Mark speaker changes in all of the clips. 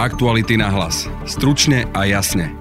Speaker 1: Aktuality na hlas. Stručne a jasne.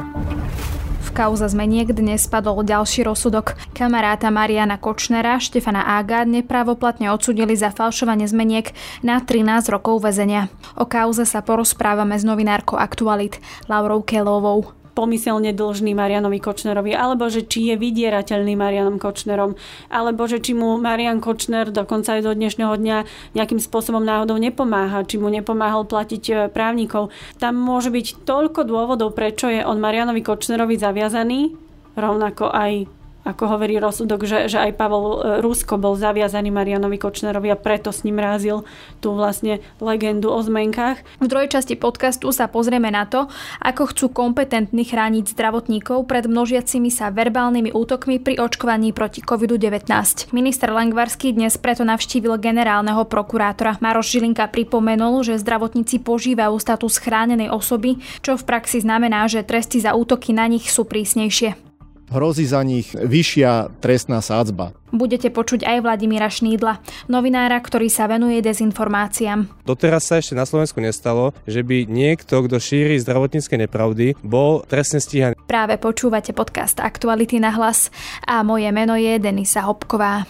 Speaker 2: V kauze zmeniek dnes spadol ďalší rozsudok. Kamaráta Mariana Kočnera, Štefana Ága nepravoplatne odsudili za falšovanie zmeniek na 13 rokov väzenia. O kauze sa porozprávame s novinárkou Aktualit Laurou Kelovou
Speaker 3: pomyselne dlžný Marianovi Kočnerovi, alebo že či je vydierateľný Marianom Kočnerom, alebo že či mu Marian Kočner dokonca aj do dnešného dňa nejakým spôsobom náhodou nepomáha, či mu nepomáhal platiť e, právnikov. Tam môže byť toľko dôvodov, prečo je on Marianovi Kočnerovi zaviazaný, rovnako aj ako hovorí rozsudok, že, že aj Pavel e, Rusko bol zaviazaný Marianovi Kočnerovi a preto s ním rázil tú vlastne legendu o zmenkách.
Speaker 2: V druhej časti podcastu sa pozrieme na to, ako chcú kompetentní chrániť zdravotníkov pred množiacimi sa verbálnymi útokmi pri očkovaní proti COVID-19. Minister Langvarský dnes preto navštívil generálneho prokurátora. Maroš Žilinka pripomenul, že zdravotníci požívajú status chránenej osoby, čo v praxi znamená, že tresty za útoky na nich sú prísnejšie
Speaker 4: hrozí za nich vyššia trestná sádzba.
Speaker 2: Budete počuť aj Vladimíra Šnídla, novinára, ktorý sa venuje dezinformáciám.
Speaker 5: Doteraz sa ešte na Slovensku nestalo, že by niekto, kto šíri zdravotnícke nepravdy, bol trestne stíhaný.
Speaker 2: Práve počúvate podcast Aktuality na hlas a moje meno je Denisa Hopková.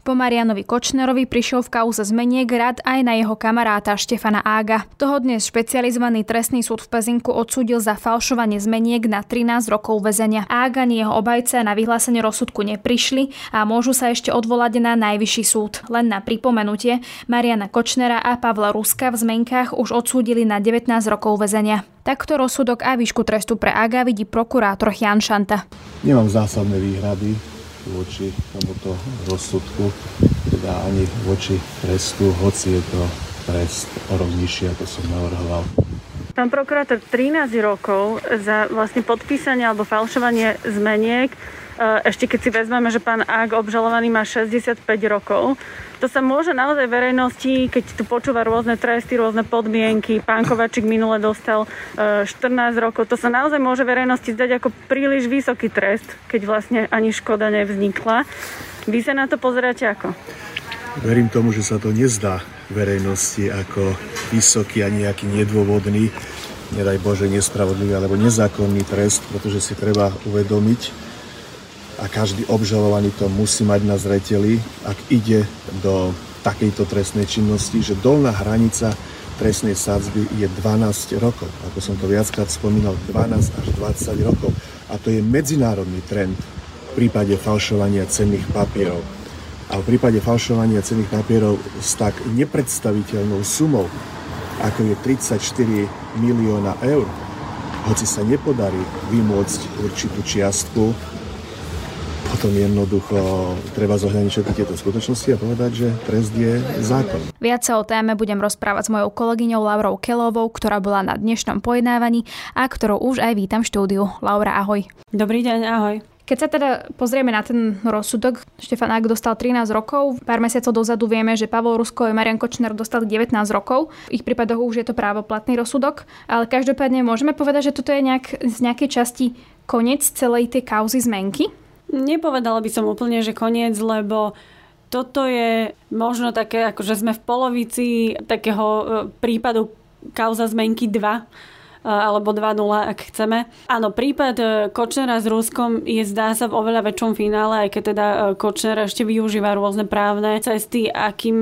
Speaker 2: Po Marianovi Kočnerovi prišiel v kauze zmeniek rad aj na jeho kamaráta Štefana Ága. Toho dnes špecializovaný trestný súd v Pezinku odsúdil za falšovanie zmeniek na 13 rokov väzenia. Ága ani jeho obajce na vyhlásenie rozsudku neprišli a môžu sa ešte odvolať na najvyšší súd. Len na pripomenutie, Mariana Kočnera a Pavla Ruska v zmenkách už odsúdili na 19 rokov väzenia. Takto rozsudok a výšku trestu pre Ága vidí prokurátor Jan Šanta.
Speaker 6: Nemám zásadné výhrady voči tomuto rozsudku, teda ani voči trestu, hoci je to trest o rok ako som navrhoval.
Speaker 3: Pán prokurátor, 13 rokov za vlastne podpísanie alebo falšovanie zmeniek ešte keď si vezmeme, že pán Ák obžalovaný má 65 rokov, to sa môže naozaj verejnosti, keď tu počúva rôzne tresty, rôzne podmienky, pán Kovačík minule dostal 14 eh, rokov, to sa naozaj môže verejnosti zdať ako príliš vysoký trest, keď vlastne ani škoda nevznikla. Vy sa na to pozeráte ako?
Speaker 6: Verím tomu, že sa to nezdá verejnosti ako vysoký a nejaký nedôvodný, nedaj Bože, nespravodlivý alebo nezákonný trest, pretože si treba uvedomiť, a každý obžalovaný to musí mať na zreteli, ak ide do takejto trestnej činnosti, že dolná hranica trestnej sadzby je 12 rokov. Ako som to viackrát spomínal, 12 až 20 rokov. A to je medzinárodný trend v prípade falšovania cenných papierov. A v prípade falšovania cenných papierov s tak nepredstaviteľnou sumou, ako je 34 milióna eur, hoci sa nepodarí vymôcť určitú čiastku, potom jednoducho treba zohľadniť všetky tieto skutočnosti a povedať, že trest je zákon.
Speaker 2: Viac sa o téme budem rozprávať s mojou kolegyňou Laurou Kelovou, ktorá bola na dnešnom pojednávaní a ktorou už aj vítam v štúdiu. Laura, ahoj.
Speaker 3: Dobrý deň, ahoj.
Speaker 2: Keď sa teda pozrieme na ten rozsudok, Štefan Ak dostal 13 rokov, pár mesiacov dozadu vieme, že Pavol Rusko a Marian Kočner dostali 19 rokov. V ich prípadoch už je to právoplatný rozsudok, ale každopádne môžeme povedať, že toto je nejak, z nejakej časti koniec celej tej kauzy zmenky?
Speaker 3: Nepovedala by som úplne, že koniec, lebo toto je možno také, ako že sme v polovici takého e, prípadu kauza zmenky 2 alebo 2-0, ak chceme. Áno, prípad e, Kočnera s Ruskom je zdá sa v oveľa väčšom finále, aj keď teda e, Kočner ešte využíva rôzne právne cesty, akým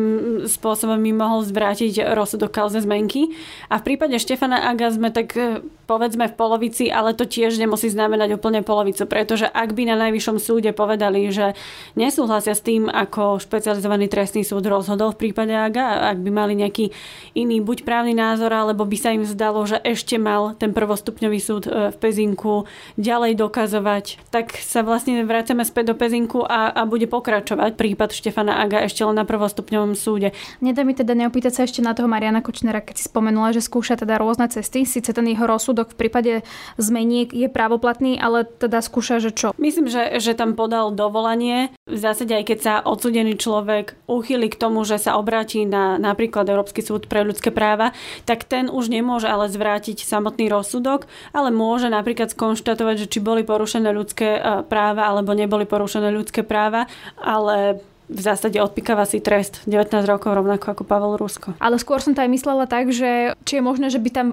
Speaker 3: spôsobom by mohol zvrátiť rozsudok kauze zmenky. A v prípade Štefana Aga sme tak e, povedzme v polovici, ale to tiež nemusí znamenať úplne polovicu, pretože ak by na najvyššom súde povedali, že nesúhlasia s tým, ako špecializovaný trestný súd rozhodol v prípade Aga, ak by mali nejaký iný buď právny názor, alebo by sa im zdalo, že ešte mal ten prvostupňový súd e, v Pezinku ďalej dokazovať, tak sa vlastne vrátime späť do Pezinku a, a bude pokračovať prípad Štefana Aga ešte len na prvostupňovom súde.
Speaker 2: Nedá mi teda neopýtať sa ešte na toho Mariana Kočnera, keď si spomenula, že skúša teda rôzne cesty. Sice ten jeho rozsudok v prípade zmeniek je právoplatný, ale teda skúša, že čo?
Speaker 3: Myslím, že, že tam podal dovolanie. V zásade aj keď sa odsudený človek uchýli k tomu, že sa obráti na napríklad Európsky súd pre ľudské práva, tak ten už nemôže ale zvrátiť sa samotný rozsudok, ale môže napríklad skonštatovať, že či boli porušené ľudské e, práva alebo neboli porušené ľudské práva, ale v zásade odpikáva si trest 19 rokov rovnako ako Pavel Rusko.
Speaker 2: Ale skôr som to aj myslela tak, že či je možné, že by tam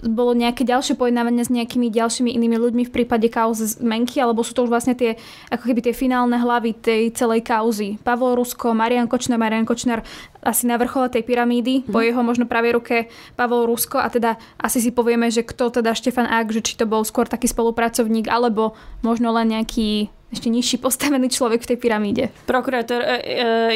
Speaker 2: bolo nejaké ďalšie pojednávanie s nejakými ďalšími inými ľuďmi v prípade kauzy zmenky, alebo sú to už vlastne tie, ako keby tie finálne hlavy tej celej kauzy. Pavel Rusko, Marian Kočner, Marian Kočner asi na vrchole tej pyramídy, mm. po jeho možno pravej ruke Pavel Rusko a teda asi si povieme, že kto teda Štefan Ak, že či to bol skôr taký spolupracovník, alebo možno len nejaký ešte nižší postavený človek v tej pyramíde.
Speaker 3: Prokurátor e, e,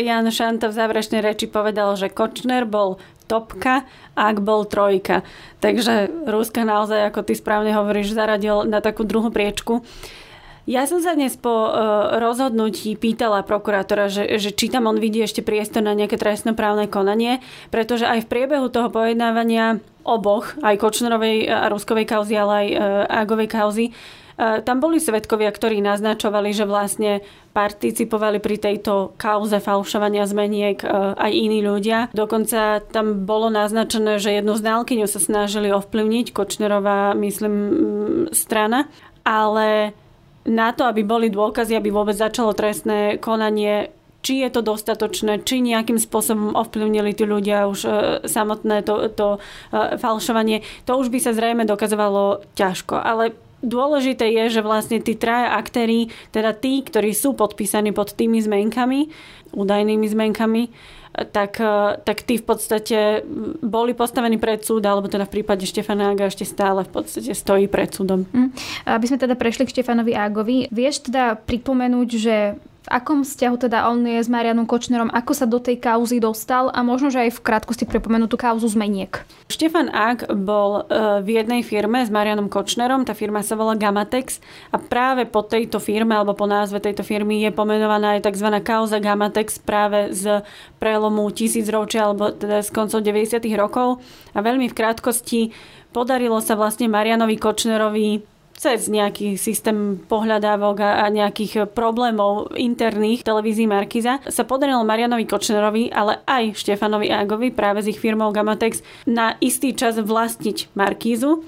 Speaker 3: Jan Šanta v záverečnej reči povedal, že Kočner bol topka, ak bol trojka. Takže Ruska naozaj, ako ty správne hovoríš, zaradil na takú druhú priečku. Ja som sa dnes po uh, rozhodnutí pýtala prokurátora, že, že či tam on vidí ešte priestor na nejaké trestnoprávne konanie, pretože aj v priebehu toho pojednávania oboch, aj Kočnerovej a Ruskovej kauzy, ale aj uh, Agovej kauzy, E, tam boli svetkovia, ktorí naznačovali, že vlastne participovali pri tejto kauze falšovania zmeniek e, aj iní ľudia. Dokonca tam bolo naznačené, že jednu znalkyňu sa snažili ovplyvniť, Kočnerová, myslím, strana, ale na to, aby boli dôkazy, aby vôbec začalo trestné konanie, či je to dostatočné, či nejakým spôsobom ovplyvnili tí ľudia už e, samotné to, to e, falšovanie, to už by sa zrejme dokazovalo ťažko. Ale dôležité je, že vlastne tí traja aktéry, teda tí, ktorí sú podpísaní pod tými zmenkami, údajnými zmenkami, tak, tak tí v podstate boli postavení pred súd, alebo teda v prípade Štefana Ága ešte stále v podstate stojí pred súdom. Mm.
Speaker 2: Aby sme teda prešli k Štefanovi Ágovi, vieš teda pripomenúť, že v akom vzťahu teda on je s Marianom Kočnerom, ako sa do tej kauzy dostal a možno, že aj v krátkosti pripomenú tú kauzu zmeniek.
Speaker 3: Štefan Ak bol e, v jednej firme s Marianom Kočnerom, tá firma sa volá Gamatex a práve po tejto firme alebo po názve tejto firmy je pomenovaná aj tzv. kauza Gamatex práve z prelomu tisícročia alebo teda z koncov 90. rokov a veľmi v krátkosti podarilo sa vlastne Marianovi Kočnerovi cez nejaký systém pohľadávok a, nejakých problémov interných televízií Markiza sa podarilo Marianovi Kočnerovi, ale aj Štefanovi Ágovi práve z ich firmou Gamatex na istý čas vlastniť Markízu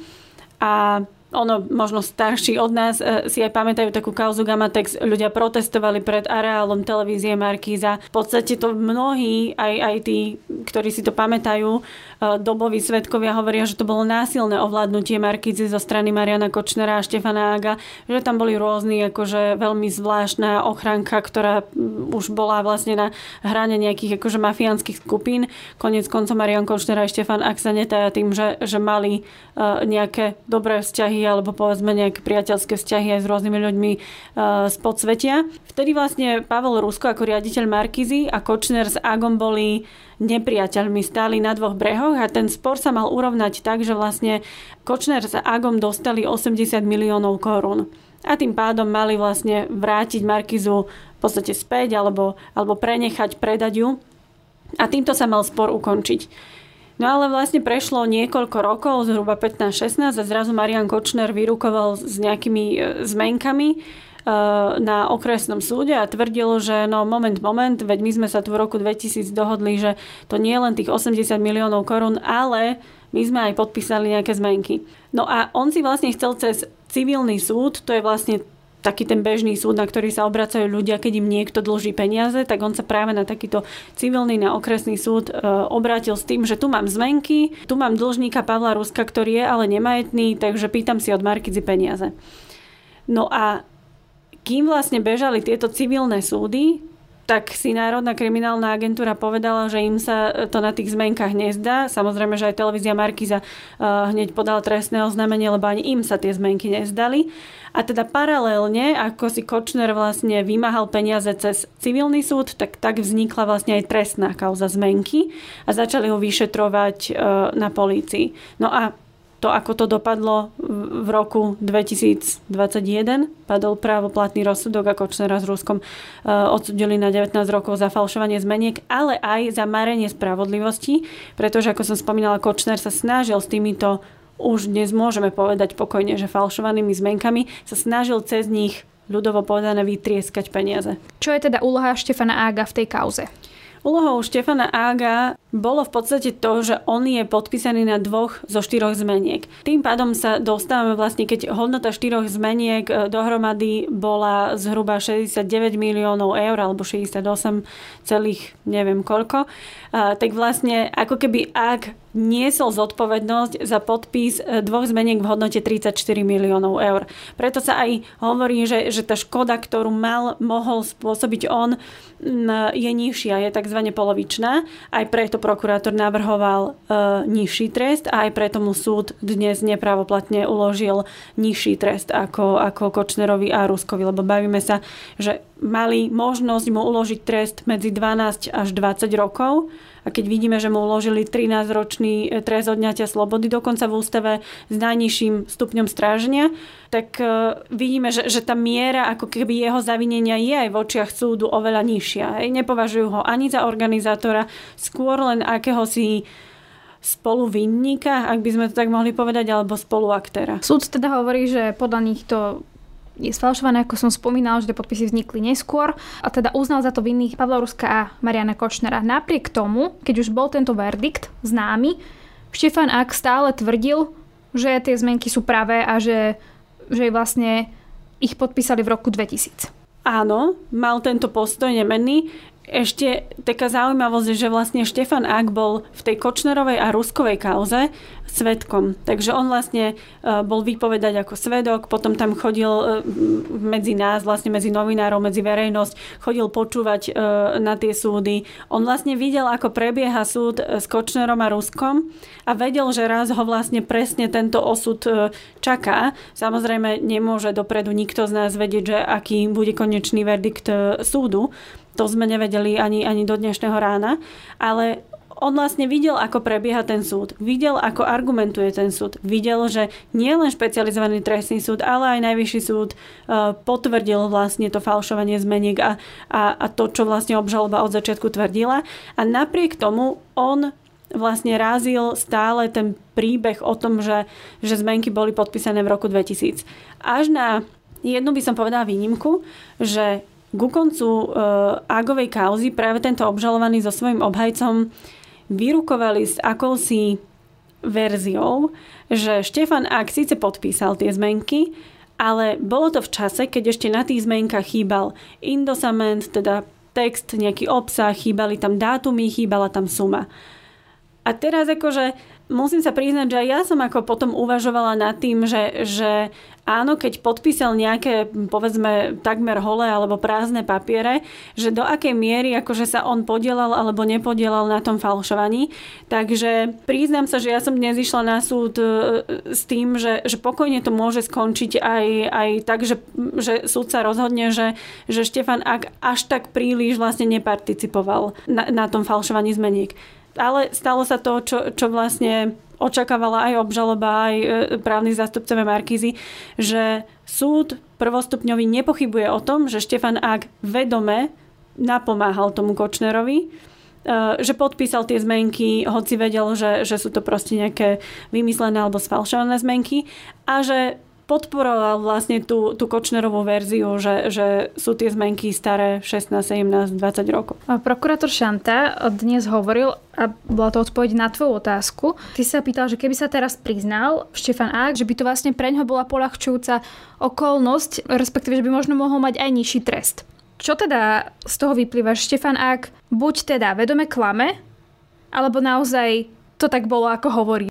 Speaker 3: a ono možno starší od nás e, si aj pamätajú takú kauzu Gamatex. Ľudia protestovali pred areálom televízie Markíza. V podstate to mnohí, aj, aj tí, ktorí si to pamätajú, E, doboví svetkovia hovoria, že to bolo násilné ovládnutie Markízy zo strany Mariana Kočnera a Štefana Ága, že tam boli rôzni, akože veľmi zvláštna ochranka, ktorá už bola vlastne na hrane nejakých akože mafiánskych skupín. Konec koncov Marian Kočner a Štefan Ak sa netája tým, že, že mali uh, nejaké dobré vzťahy alebo povedzme nejaké priateľské vzťahy aj s rôznymi ľuďmi uh, z podsvetia. Vtedy vlastne Pavel Rusko ako riaditeľ Markizy a Kočner s Agom boli nepriateľmi stáli na dvoch brehoch a ten spor sa mal urovnať tak, že vlastne Kočner s Agom dostali 80 miliónov korún. A tým pádom mali vlastne vrátiť Markizu v podstate späť alebo, alebo prenechať, predať ju. A týmto sa mal spor ukončiť. No ale vlastne prešlo niekoľko rokov, zhruba 15-16 a zrazu Marian Kočner vyrukoval s nejakými e, zmenkami Eh, na okresnom súde a tvrdil, že no moment, moment, veď my sme sa tu v roku 2000 dohodli, že to nie je len tých 80 miliónov korún, ale my sme aj podpísali nejaké zmenky. No a on si vlastne chcel cez civilný súd, to je vlastne taký ten bežný súd, na ktorý sa obracajú ľudia, keď im niekto dlží peniaze, tak on sa práve na takýto civilný, na okresný súd e, obrátil s tým, že tu mám zmenky, tu mám dlžníka Pavla Ruska, ktorý je ale nemajetný, takže pýtam si od Markizy peniaze. No a kým vlastne bežali tieto civilné súdy, tak si Národná kriminálna agentúra povedala, že im sa to na tých zmenkách nezdá. Samozrejme, že aj televízia Markiza uh, hneď podala trestné oznámenie, lebo ani im sa tie zmenky nezdali. A teda paralelne, ako si Kočner vlastne vymáhal peniaze cez civilný súd, tak tak vznikla vlastne aj trestná kauza zmenky a začali ho vyšetrovať uh, na polícii. No a to, ako to dopadlo v roku 2021. Padol právoplatný rozsudok a Kočnera s Ruskom e, odsudili na 19 rokov za falšovanie zmeniek, ale aj za marenie spravodlivosti, pretože, ako som spomínala, Kočner sa snažil s týmito už dnes môžeme povedať pokojne, že falšovanými zmenkami sa snažil cez nich ľudovo povedané vytrieskať peniaze.
Speaker 2: Čo je teda úloha Štefana Ága v tej kauze?
Speaker 3: Úlohou Štefana Ága bolo v podstate to, že on je podpísaný na dvoch zo štyroch zmeniek. Tým pádom sa dostávame vlastne, keď hodnota štyroch zmeniek e, dohromady bola zhruba 69 miliónov eur alebo 68 celých neviem koľko, tak vlastne ako keby ak niesol zodpovednosť za podpis e, dvoch zmeniek v hodnote 34 miliónov eur. Preto sa aj hovorí, že, že tá škoda, ktorú mal, mohol spôsobiť on, je nižšia, je tzv. polovičná. Aj preto prokurátor navrhoval e, nižší trest a aj preto mu súd dnes nepravoplatne uložil nižší trest ako, ako Kočnerovi a Ruskovi, lebo bavíme sa, že mali možnosť mu uložiť trest medzi 12 až 20 rokov a keď vidíme, že mu uložili 13-ročný e, trest odňatia slobody, dokonca v ústave s najnižším stupňom stráženia, tak e, vidíme, že, že tá miera ako keby jeho zavinenia je aj v očiach súdu oveľa nižšia. Nepovažujú ho ani za organizátora, skôr len akéhosi spoluvinníka, ak by sme to tak mohli povedať, alebo spoluaktéra.
Speaker 2: Súd teda hovorí, že podľa nich to je sfalšované, ako som spomínal, že tie podpisy vznikli neskôr a teda uznal za to vinných Pavla Ruska a Mariana Kočnera. Napriek tomu, keď už bol tento verdikt známy, Štefan Ak stále tvrdil, že tie zmenky sú pravé a že, že vlastne ich podpísali v roku 2000.
Speaker 3: Áno, mal tento postoj nemenný. Ešte taká zaujímavosť, že vlastne Štefan Ak bol v tej Kočnerovej a Ruskovej kauze svetkom. Takže on vlastne e, bol vypovedať ako svedok, potom tam chodil e, medzi nás, vlastne medzi novinárov, medzi verejnosť, chodil počúvať e, na tie súdy. On vlastne videl, ako prebieha súd s Kočnerom a Ruskom a vedel, že raz ho vlastne presne tento osud čaká. Samozrejme, nemôže dopredu nikto z nás vedieť, že aký bude konečný verdikt súdu. To sme nevedeli ani, ani do dnešného rána. Ale on vlastne videl, ako prebieha ten súd. Videl, ako argumentuje ten súd. Videl, že nie len špecializovaný trestný súd, ale aj najvyšší súd e, potvrdil vlastne to falšovanie zmeniek a, a, a to, čo vlastne obžaloba od začiatku tvrdila. A napriek tomu on vlastne rázil stále ten príbeh o tom, že, že zmenky boli podpísané v roku 2000. Až na jednu by som povedala výnimku, že ku koncu e, Agovej kauzy práve tento obžalovaný so svojím obhajcom vyrukovali s akousi verziou, že Štefan Ak síce podpísal tie zmenky, ale bolo to v čase, keď ešte na tých zmenkách chýbal indosament, teda text, nejaký obsah, chýbali tam dátumy, chýbala tam suma. A teraz akože musím sa priznať, že aj ja som ako potom uvažovala nad tým, že, že áno, keď podpísal nejaké, povedzme, takmer holé alebo prázdne papiere, že do akej miery akože sa on podielal alebo nepodielal na tom falšovaní. Takže priznám sa, že ja som dnes išla na súd e, s tým, že, že pokojne to môže skončiť aj, aj tak, že, že súd sa rozhodne, že, že Štefan ak až tak príliš vlastne neparticipoval na, na tom falšovaní zmeniek ale stalo sa to, čo, čo vlastne očakávala aj obžaloba, aj e, právny zástupcové Markízy, že súd prvostupňový nepochybuje o tom, že Štefan Ak vedome napomáhal tomu Kočnerovi, e, že podpísal tie zmenky, hoci vedel, že, že sú to proste nejaké vymyslené alebo sfalšované zmenky a že podporoval vlastne tú, tú Kočnerovú verziu, že, že sú tie zmenky staré 16, 17, 20 rokov.
Speaker 2: Prokurátor Šanta dnes hovoril, a bola to odpoveď na tvoju otázku, ty sa pýtal, že keby sa teraz priznal Štefan Ák, že by to vlastne pre ňo bola polahčujúca okolnosť, respektíve, že by možno mohol mať aj nižší trest. Čo teda z toho vyplýva? Štefan Ák buď teda vedome klame, alebo naozaj to tak bolo, ako hovorí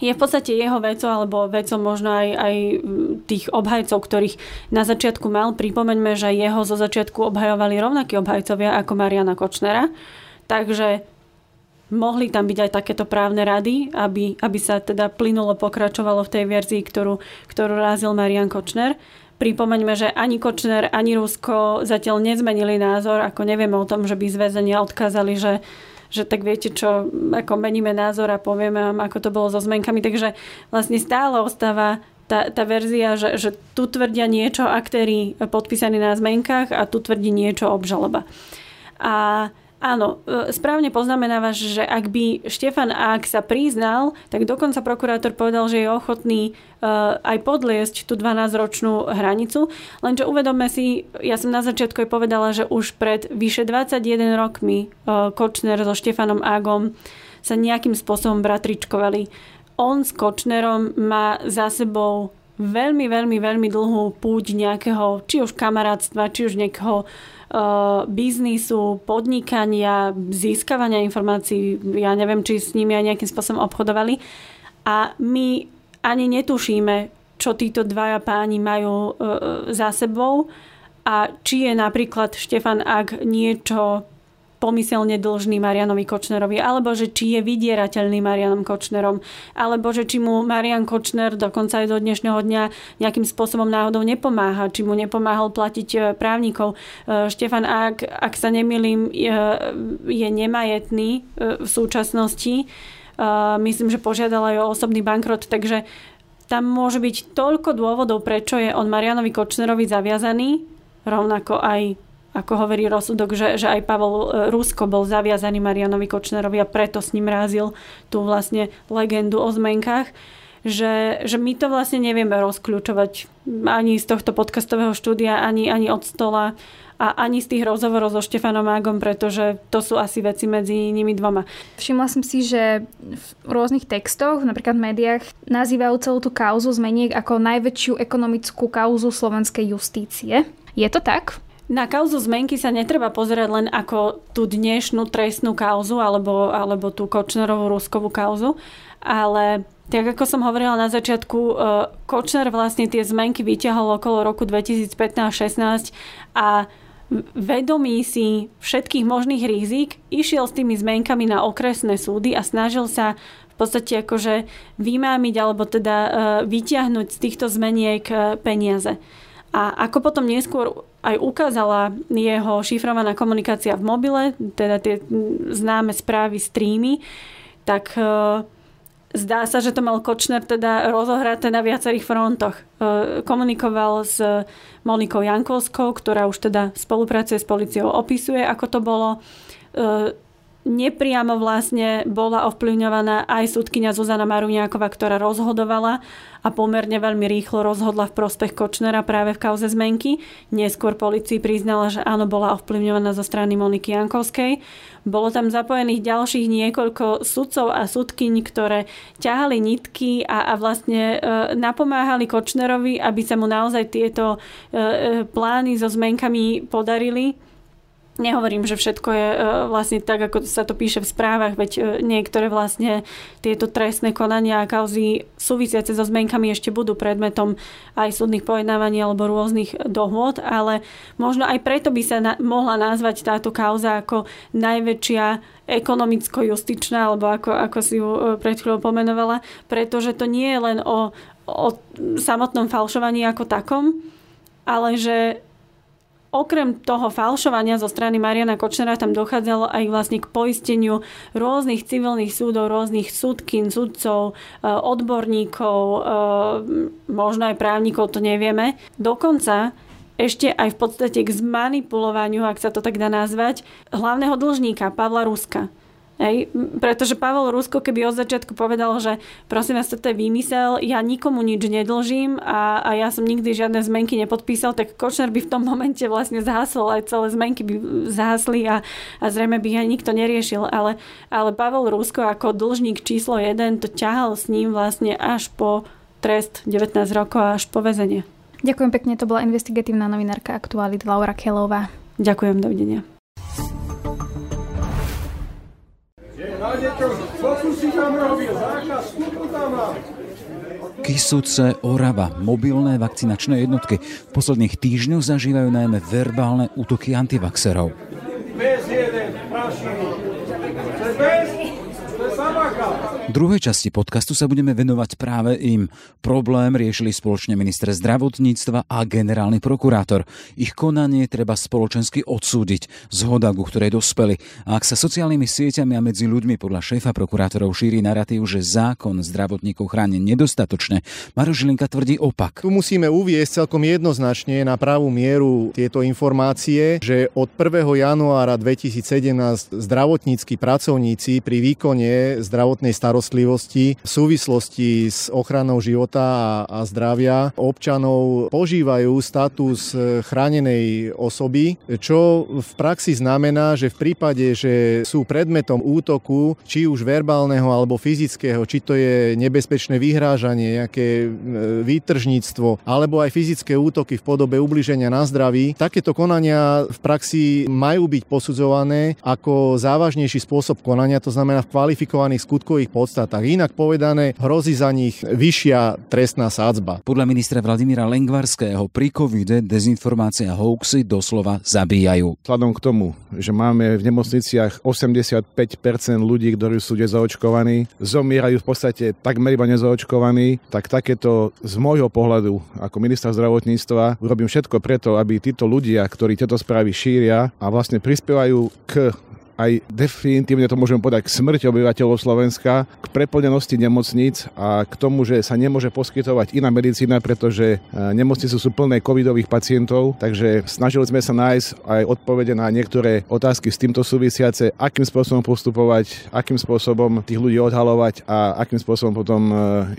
Speaker 3: je v podstate jeho vecou alebo vecou možno aj, aj tých obhajcov, ktorých na začiatku mal. Pripomeňme, že jeho zo začiatku obhajovali rovnakí obhajcovia ako Mariana Kočnera. Takže mohli tam byť aj takéto právne rady, aby, aby sa teda plynulo pokračovalo v tej verzii, ktorú, ktorú rázil Marian Kočner. Pripomeňme, že ani Kočner, ani Rusko zatiaľ nezmenili názor, ako nevieme o tom, že by zväzenia odkázali, že že tak viete čo, ako meníme názor a povieme vám, ako to bolo so zmenkami. Takže vlastne stále ostáva tá, tá verzia, že, že tu tvrdia niečo aktéry podpísaní na zmenkách a tu tvrdí niečo obžaloba. A Áno, e, správne poznamenávaš, že ak by Štefan Ak sa priznal, tak dokonca prokurátor povedal, že je ochotný e, aj podliesť tú 12-ročnú hranicu. Lenže uvedome si, ja som na začiatku aj povedala, že už pred vyše 21 rokmi e, Kočner so Štefanom Agom sa nejakým spôsobom bratričkovali. On s Kočnerom má za sebou veľmi, veľmi, veľmi dlhú púť nejakého, či už kamarátstva, či už nejakého biznisu, podnikania, získavania informácií. Ja neviem, či s nimi aj nejakým spôsobom obchodovali. A my ani netušíme, čo títo dvaja páni majú uh, za sebou a či je napríklad Štefan Ak niečo pomyselne dlžný Marianovi Kočnerovi, alebo že či je vydierateľný Marianom Kočnerom, alebo že či mu Marian Kočner dokonca aj do dnešného dňa nejakým spôsobom náhodou nepomáha, či mu nepomáhal platiť e, právnikov. E, Štefan, ak, ak sa nemýlim, je, je nemajetný e, v súčasnosti. Myslím, že požiadal aj o osobný bankrot, takže tam môže byť toľko dôvodov, prečo je on Marianovi Kočnerovi zaviazaný, rovnako aj ako hovorí rozsudok, že, že aj Pavel e, Rusko bol zaviazaný Marianovi Kočnerovi a preto s ním rázil tú vlastne legendu o zmenkách, že, že my to vlastne nevieme rozkľúčovať ani z tohto podcastového štúdia, ani, ani od stola a ani z tých rozhovorov so Štefanom Ágom, pretože to sú asi veci medzi nimi dvoma.
Speaker 2: Všimla som si, že v rôznych textoch, napríklad v médiách, nazývajú celú tú kauzu zmeniek ako najväčšiu ekonomickú kauzu slovenskej justície. Je to tak?
Speaker 3: Na kauzu zmenky sa netreba pozerať len ako tú dnešnú trestnú kauzu alebo, alebo tú Kočnerovú ruskovú kauzu, ale tak ako som hovorila na začiatku, e, Kočner vlastne tie zmenky vyťahol okolo roku 2015-16 a vedomí si všetkých možných rizik, išiel s tými zmenkami na okresné súdy a snažil sa v podstate akože vymámiť alebo teda e, vyťahnuť z týchto zmeniek e, peniaze. A ako potom neskôr aj ukázala jeho šifrovaná komunikácia v mobile, teda tie známe správy, streamy, tak e, zdá sa, že to mal Kočner teda rozohraté na viacerých frontoch. E, komunikoval s Monikou Jankovskou, ktorá už teda spolupracuje s policiou, opisuje, ako to bolo e, nepriamo vlastne bola ovplyvňovaná aj súdkynia Zuzana Maruňáková, ktorá rozhodovala a pomerne veľmi rýchlo rozhodla v prospech Kočnera práve v kauze zmenky. Neskôr policii priznala, že áno, bola ovplyvňovaná zo strany Moniky Jankovskej. Bolo tam zapojených ďalších niekoľko sudcov a sudkyň, ktoré ťahali nitky a, a vlastne e, napomáhali Kočnerovi, aby sa mu naozaj tieto e, e, plány so zmenkami podarili Nehovorím, že všetko je e, vlastne tak, ako sa to píše v správach, veď e, niektoré vlastne tieto trestné konania a kauzy súvisiace so zmenkami ešte budú predmetom aj súdnych pojednávaní alebo rôznych dohôd, ale možno aj preto by sa na, mohla nazvať táto kauza ako najväčšia ekonomicko-justičná, alebo ako, ako si ju e, pred chvíľou pomenovala, pretože to nie je len o, o samotnom falšovaní ako takom, ale že Okrem toho falšovania zo strany Mariana Kočnera tam dochádzalo aj vlastne k poisteniu rôznych civilných súdov, rôznych súdkin, sudcov, e, odborníkov, e, možno aj právnikov, to nevieme. Dokonca ešte aj v podstate k zmanipulovaniu, ak sa to tak dá nazvať, hlavného dlžníka Pavla Ruska. Hej, pretože Pavel Rusko, keby od začiatku povedal, že prosím vás, toto je výmysel, ja nikomu nič nedlžím a, a ja som nikdy žiadne zmenky nepodpísal, tak Kočner by v tom momente vlastne zhasol, aj celé zmenky by zhasli a, a zrejme by aj nikto neriešil. Ale, ale Pavel Rusko ako dlžník číslo 1 to ťahal s ním vlastne až po trest 19 rokov až po väzenie.
Speaker 2: Ďakujem pekne, to bola investigatívna novinárka Aktualit Laura Kelová.
Speaker 3: Ďakujem, dovidenia.
Speaker 7: Kisuce, Orava, mobilné vakcinačné jednotky v posledných týždňoch zažívajú najmä verbálne útoky antivaxerov. Bez jeden, bez v druhej časti podcastu sa budeme venovať práve im. Problém riešili spoločne minister zdravotníctva a generálny prokurátor. Ich konanie treba spoločensky odsúdiť, zhoda, ku ktorej dospeli. A ak sa sociálnymi sieťami a medzi ľuďmi podľa šéfa prokurátorov šíri narratív, že zákon zdravotníkov chráni nedostatočne, Maro Žilinka tvrdí opak.
Speaker 4: Tu musíme uviesť celkom jednoznačne na pravú mieru tieto informácie, že od 1. januára 2017 zdravotníckí pracovníci pri výkone zdravotnej starostlivosti v súvislosti s ochranou života a, zdravia občanov požívajú status chránenej osoby, čo v praxi znamená, že v prípade, že sú predmetom útoku, či už verbálneho alebo fyzického, či to je nebezpečné vyhrážanie, nejaké e, výtržníctvo, alebo aj fyzické útoky v podobe ubliženia na zdraví, takéto konania v praxi majú byť posudzované ako závažnejší spôsob konania, to znamená v kvalifikovaných skutkových podstatách. Inak povedané, hrozí za nich vyššia trestná sádzba.
Speaker 7: Podľa ministra Vladimíra Lengvarského pri covide dezinformácia a hoaxy doslova zabíjajú.
Speaker 8: Vzhľadom k tomu, že máme v nemocniciach 85% ľudí, ktorí sú nezaočkovaní, zomierajú v podstate takmer iba nezaočkovaní, tak takéto z môjho pohľadu ako ministra zdravotníctva urobím všetko preto, aby títo ľudia, ktorí tieto správy šíria a vlastne prispievajú k aj definitívne to môžeme povedať k smrti obyvateľov Slovenska, k preplnenosti nemocníc a k tomu, že sa nemôže poskytovať iná medicína, pretože e, nemocnice sú plné covidových pacientov, takže snažili sme sa nájsť aj odpovede na niektoré otázky s týmto súvisiace, akým spôsobom postupovať, akým spôsobom tých ľudí odhalovať a akým spôsobom potom e,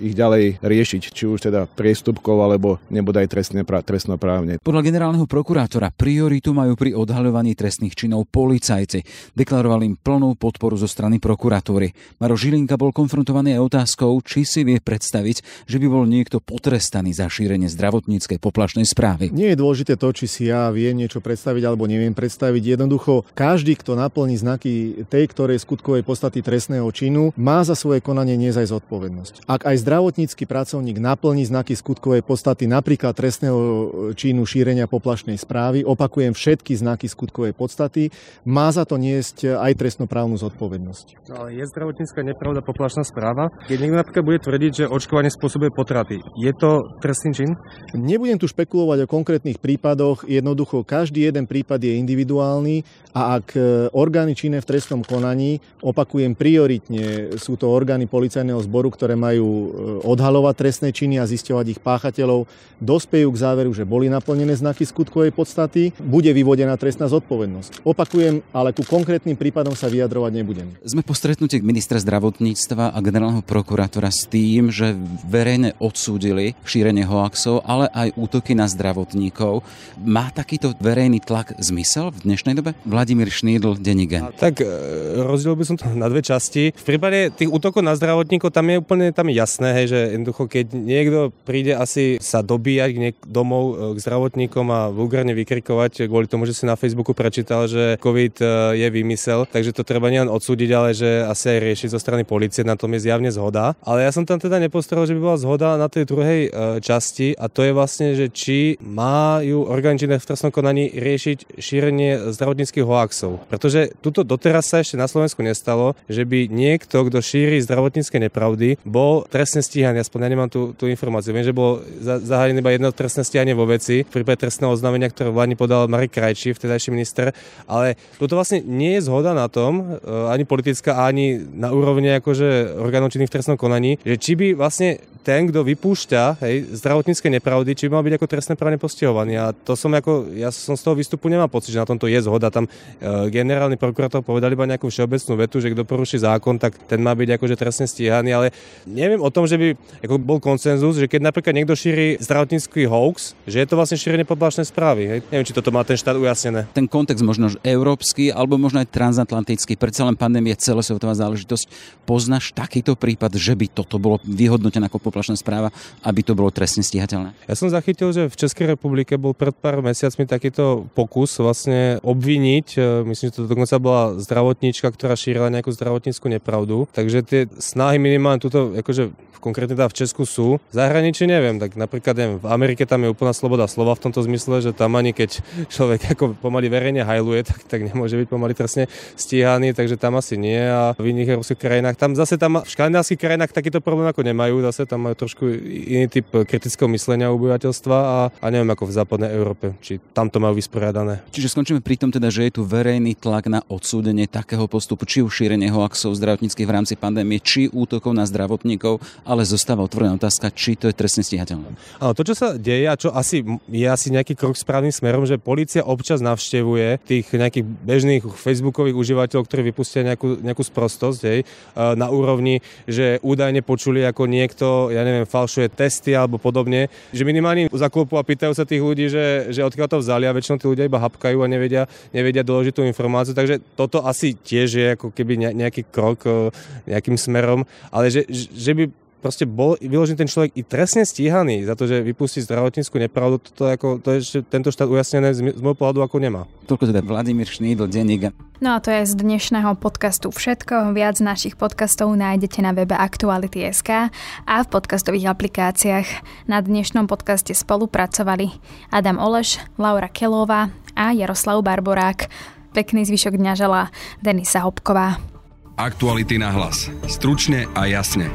Speaker 8: ich ďalej riešiť, či už teda priestupkov alebo nebude aj trestne, trestnoprávne.
Speaker 7: Podľa generálneho prokurátora prioritu majú pri odhaľovaní trestných činov policajci deklaroval im plnú podporu zo strany prokuratúry. Maro Žilinka bol konfrontovaný aj otázkou, či si vie predstaviť, že by bol niekto potrestaný za šírenie zdravotníckej poplašnej správy.
Speaker 4: Nie je dôležité to, či si ja viem niečo predstaviť alebo neviem predstaviť. Jednoducho, každý, kto naplní znaky tej, ktorej skutkovej podstaty trestného činu, má za svoje konanie niesť zodpovednosť. Ak aj zdravotnícky pracovník naplní znaky skutkovej podstaty napríklad trestného činu šírenia poplašnej správy, opakujem všetky znaky skutkovej podstaty, má za to niesť aj trestnoprávnu zodpovednosť.
Speaker 5: No, ale je zdravotnícka nepravda poplašná správa? Keď niekto napríklad bude tvrdiť, že očkovanie spôsobuje potraty, je to trestný čin?
Speaker 4: Nebudem tu špekulovať o konkrétnych prípadoch, jednoducho každý jeden prípad je individuálny a ak e, orgány činné v trestnom konaní, opakujem prioritne, sú to orgány policajného zboru, ktoré majú e, odhalovať trestné činy a zisťovať ich páchateľov, dospejú k záveru, že boli naplnené znaky skutkovej podstaty, bude vyvodená trestná zodpovednosť. Opakujem, ale ku konkrétnym konkrétnym prípadom sa vyjadrovať nebudem.
Speaker 7: Sme po stretnutí ministra zdravotníctva a generálneho prokurátora s tým, že verejne odsúdili šírenie hoaxov, ale aj útoky na zdravotníkov. Má takýto verejný tlak zmysel v dnešnej dobe? Vladimír Šnídl, Denigen.
Speaker 5: Tak e, rozdiel by som to na dve časti. V prípade tých útokov na zdravotníkov tam je úplne tam jasné, hej, že jednoducho, keď niekto príde asi sa dobíjať niek- domov e, k zdravotníkom a vulgárne vykrikovať kvôli tomu, že si na Facebooku prečítal, že COVID e, je vymysel úmysel, takže to treba nielen odsúdiť, ale že asi aj riešiť zo strany policie, na tom je zjavne zhoda. Ale ja som tam teda nepostrel, že by bola zhoda na tej druhej e, časti a to je vlastne, že či majú orgány činné v trestnom konaní riešiť šírenie zdravotníckých hoaxov. Pretože tuto doteraz sa ešte na Slovensku nestalo, že by niekto, kto šíri zdravotnícke nepravdy, bol trestne stíhaný. Aspoň ja nemám tú, tú informáciu. Viem, že bolo zahájené iba jedno trestné stíhanie vo veci v prípade trestného oznámenia, ktoré vládni podal Marek Krajčí, vtedajší minister. Ale toto vlastne nie je zhoda na tom, e, ani politická, ani na úrovni akože orgánov činných v trestnom konaní, že či by vlastne ten, kto vypúšťa hej, zdravotnícke nepravdy, či by mal byť ako trestné právne postihovaný. A to som ako, ja som z toho výstupu nemal pocit, že na tomto je zhoda. Tam e, generálny prokurátor povedal iba nejakú všeobecnú vetu, že kto poruší zákon, tak ten má byť akože trestne stíhaný, ale neviem o tom, že by ako bol konsenzus, že keď napríklad niekto šíri zdravotnícky hoax, že je to vlastne šírenie podblašnej správy. Hej. Neviem, či toto má ten štát ujasnené.
Speaker 7: Ten kontext možno európsky, alebo možno aj transatlantický, predsa len pandémia celosvetová záležitosť. Poznáš takýto prípad, že by toto bolo vyhodnotené ako poplašná správa, aby to bolo trestne stíhateľné?
Speaker 5: Ja som zachytil, že v Českej republike bol pred pár mesiacmi takýto pokus vlastne obviniť, e, myslím, že to dokonca bola zdravotníčka, ktorá šírila nejakú zdravotníckú nepravdu. Takže tie snahy minimálne tuto, akože konkrétne teda v Česku sú. Zahraničí neviem, tak napríklad neviem, v Amerike tam je úplná sloboda slova v tomto zmysle, že tam ani keď človek ako pomaly verejne hajluje, tak, tak nemôže byť pomaly trestne stíhaný, takže tam asi nie. A v iných európskych krajinách, tam zase tam v škandinávskych krajinách takýto problém ako nemajú, zase tam majú trošku iný typ kritického myslenia obyvateľstva a, a neviem ako v západnej Európe, či tam to majú vysporiadané.
Speaker 7: Čiže skončíme pri tom teda, že je tu verejný tlak na odsúdenie takého postupu, či už šírenie hoaxov zdravotníckých v rámci pandémie, či útokov na zdravotníkov, ale zostáva otvorená otázka, či to je trestne stíhateľné.
Speaker 5: Áno, to, čo sa deje a čo asi je asi nejaký krok správnym smerom, že policia občas navštevuje tých nejakých bežných facebookových užívateľov, ktorí vypustia nejakú, nejakú sprostosť hej, na úrovni, že údajne počuli, ako niekto, ja neviem, falšuje testy alebo podobne, že minimálne zaklopu a pýtajú sa tých ľudí, že, že odkiaľ to vzali a väčšinou tí ľudia iba hapkajú a nevedia, nevedia doložiť tú informáciu, takže toto asi tiež je ako keby nejaký krok e, nejakým smerom, ale že, že by proste bol vyložený ten človek i trestne stíhaný za to, že vypustí zdravotníckú nepravdu, to, ako, to je ešte tento štát ujasnené z, z môjho pohľadu ako nemá.
Speaker 7: Toľko teda Vladimír Šnídl, denník.
Speaker 2: No a to je z dnešného podcastu všetko. Viac našich podcastov nájdete na webe Aktuality.sk a v podcastových aplikáciách. Na dnešnom podcaste spolupracovali Adam Oleš, Laura Kelová a Jaroslav Barborák. Pekný zvyšok dňa želá Denisa Hopková.
Speaker 1: Aktuality na hlas. Stručne a jasne.